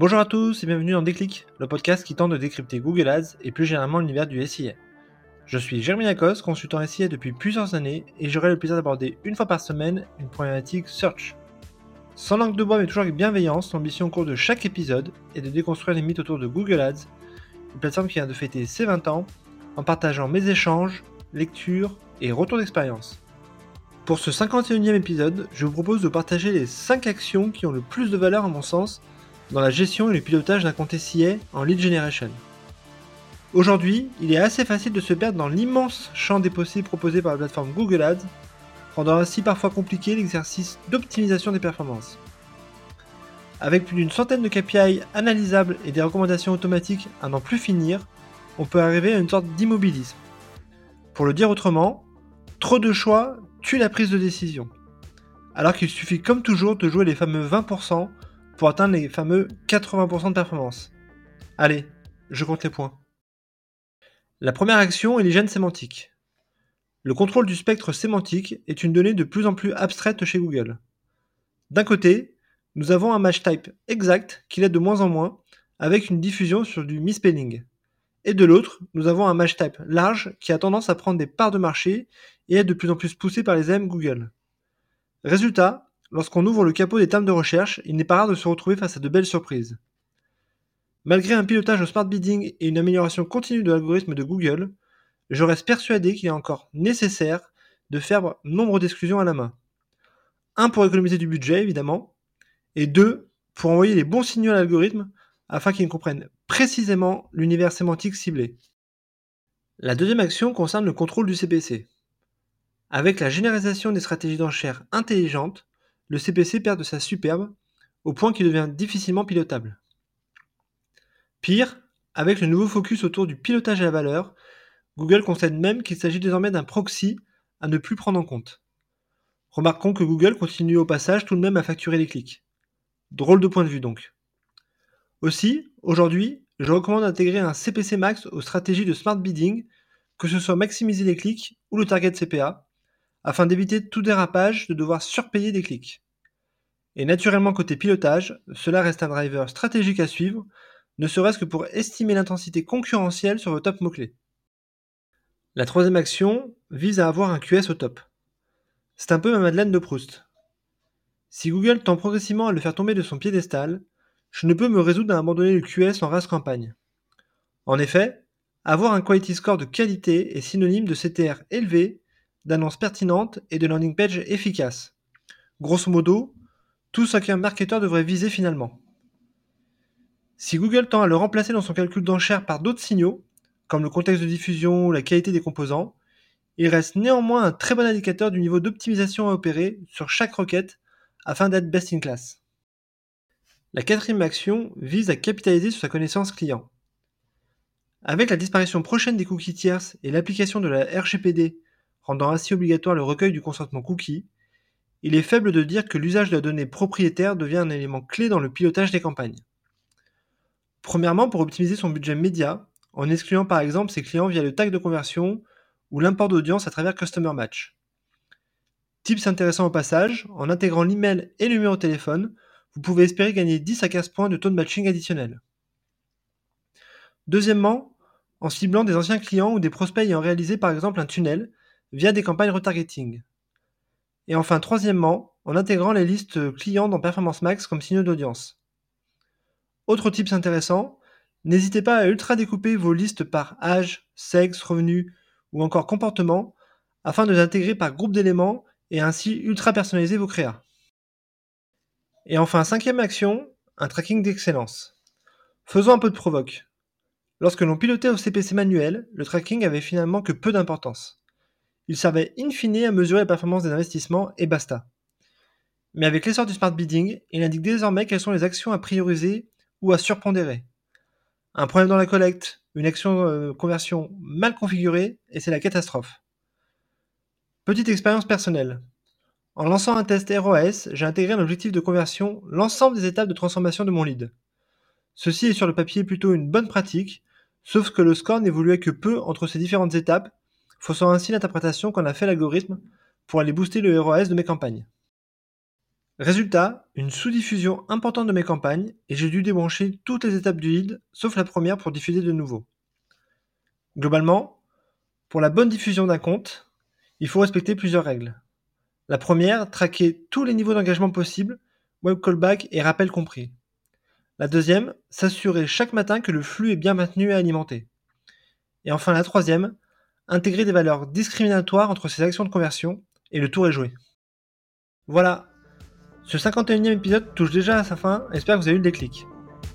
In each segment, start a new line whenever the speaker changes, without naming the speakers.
Bonjour à tous et bienvenue dans Déclic, le podcast qui tente de décrypter Google Ads et plus généralement l'univers du SIA. Je suis Jérémy Lacoste, consultant SIA depuis plusieurs années et j'aurai le plaisir d'aborder une fois par semaine une problématique search. Sans langue de bois mais toujours avec bienveillance, l'ambition au cours de chaque épisode est de déconstruire les mythes autour de Google Ads, une plateforme qui vient de fêter ses 20 ans en partageant mes échanges, lectures et retours d'expérience. Pour ce 51e épisode, je vous propose de partager les 5 actions qui ont le plus de valeur à mon sens dans la gestion et le pilotage d'un compte SIA en lead generation. Aujourd'hui, il est assez facile de se perdre dans l'immense champ des possibles proposés par la plateforme Google Ads, rendant ainsi parfois compliqué l'exercice d'optimisation des performances. Avec plus d'une centaine de KPI analysables et des recommandations automatiques à n'en plus finir, on peut arriver à une sorte d'immobilisme. Pour le dire autrement, trop de choix tue la prise de décision. Alors qu'il suffit comme toujours de jouer les fameux 20% pour atteindre les fameux 80% de performance. Allez, je compte les points. La première action est l'hygiène sémantique. Le contrôle du spectre sémantique est une donnée de plus en plus abstraite chez Google. D'un côté, nous avons un match type exact qui l'est de moins en moins, avec une diffusion sur du misspelling. Et de l'autre, nous avons un match type large qui a tendance à prendre des parts de marché et est de plus en plus poussé par les AM Google. Résultat, lorsqu'on ouvre le capot des termes de recherche, il n'est pas rare de se retrouver face à de belles surprises. Malgré un pilotage au smart bidding et une amélioration continue de l'algorithme de Google, je reste persuadé qu'il est encore nécessaire de faire nombre d'exclusions à la main. Un pour économiser du budget, évidemment, et deux pour envoyer les bons signaux à l'algorithme afin qu'il comprenne précisément l'univers sémantique ciblé. La deuxième action concerne le contrôle du CPC. Avec la généralisation des stratégies d'enchères intelligentes, le CPC perd de sa superbe au point qu'il devient difficilement pilotable. Pire, avec le nouveau focus autour du pilotage à la valeur, Google concède même qu'il s'agit désormais d'un proxy à ne plus prendre en compte. Remarquons que Google continue au passage tout de même à facturer les clics. Drôle de point de vue donc. Aussi, aujourd'hui, je recommande d'intégrer un CPC max aux stratégies de smart bidding, que ce soit maximiser les clics ou le target CPA, afin d'éviter tout dérapage de devoir surpayer des clics. Et naturellement côté pilotage, cela reste un driver stratégique à suivre, ne serait-ce que pour estimer l'intensité concurrentielle sur vos top mots-clés. La troisième action vise à avoir un QS au top. C'est un peu ma Madeleine de Proust. Si Google tend progressivement à le faire tomber de son piédestal, je ne peux me résoudre à abandonner le QS en race campagne. En effet, avoir un quality score de qualité est synonyme de CTR élevé d'annonces pertinentes et de landing page efficaces. Grosso modo, tout ce qu'un marketeur devrait viser finalement. Si Google tend à le remplacer dans son calcul d'enchères par d'autres signaux, comme le contexte de diffusion ou la qualité des composants, il reste néanmoins un très bon indicateur du niveau d'optimisation à opérer sur chaque requête afin d'être best in class. La quatrième action vise à capitaliser sur sa connaissance client. Avec la disparition prochaine des cookies tierces et l'application de la RGPD rendant ainsi obligatoire le recueil du consentement cookie, il est faible de dire que l'usage de la donnée propriétaire devient un élément clé dans le pilotage des campagnes. Premièrement, pour optimiser son budget média, en excluant par exemple ses clients via le tag de conversion ou l'import d'audience à travers Customer Match. Tips intéressant au passage, en intégrant l'email et le numéro de téléphone, vous pouvez espérer gagner 10 à 15 points de taux de matching additionnel. Deuxièmement, en ciblant des anciens clients ou des prospects ayant réalisé par exemple un tunnel via des campagnes retargeting. Et enfin, troisièmement, en intégrant les listes clients dans Performance Max comme signaux d'audience. Autre tips intéressant, n'hésitez pas à ultra découper vos listes par âge, sexe, revenu ou encore comportement afin de les intégrer par groupe d'éléments et ainsi ultra personnaliser vos créas. Et enfin, cinquième action, un tracking d'excellence. Faisons un peu de provoque. Lorsque l'on pilotait au CPC manuel, le tracking avait finalement que peu d'importance. Il servait in fine à mesurer la performance des investissements et basta. Mais avec l'essor du smart bidding, il indique désormais quelles sont les actions à prioriser ou à surpondérer. Un problème dans la collecte, une action euh, conversion mal configurée, et c'est la catastrophe. Petite expérience personnelle. En lançant un test ROS, j'ai intégré un objectif de conversion l'ensemble des étapes de transformation de mon lead. Ceci est sur le papier plutôt une bonne pratique, sauf que le score n'évoluait que peu entre ces différentes étapes faussant ainsi l'interprétation qu'en a fait l'algorithme pour aller booster le ROAS de mes campagnes. Résultat, une sous-diffusion importante de mes campagnes et j'ai dû débrancher toutes les étapes du lead, sauf la première pour diffuser de nouveau. Globalement, pour la bonne diffusion d'un compte, il faut respecter plusieurs règles. La première, traquer tous les niveaux d'engagement possibles, web callback et rappel compris. La deuxième, s'assurer chaque matin que le flux est bien maintenu et alimenté. Et enfin la troisième, intégrer des valeurs discriminatoires entre ces actions de conversion et le tour est joué. Voilà, ce 51e épisode touche déjà à sa fin, j'espère que vous avez eu le déclic.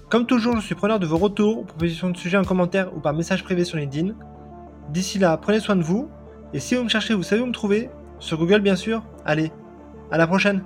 Comme toujours, je suis preneur de vos retours, propositions de sujets en commentaire ou par message privé sur LinkedIn. D'ici là, prenez soin de vous, et si vous me cherchez, vous savez où me trouver, sur Google bien sûr. Allez, à la prochaine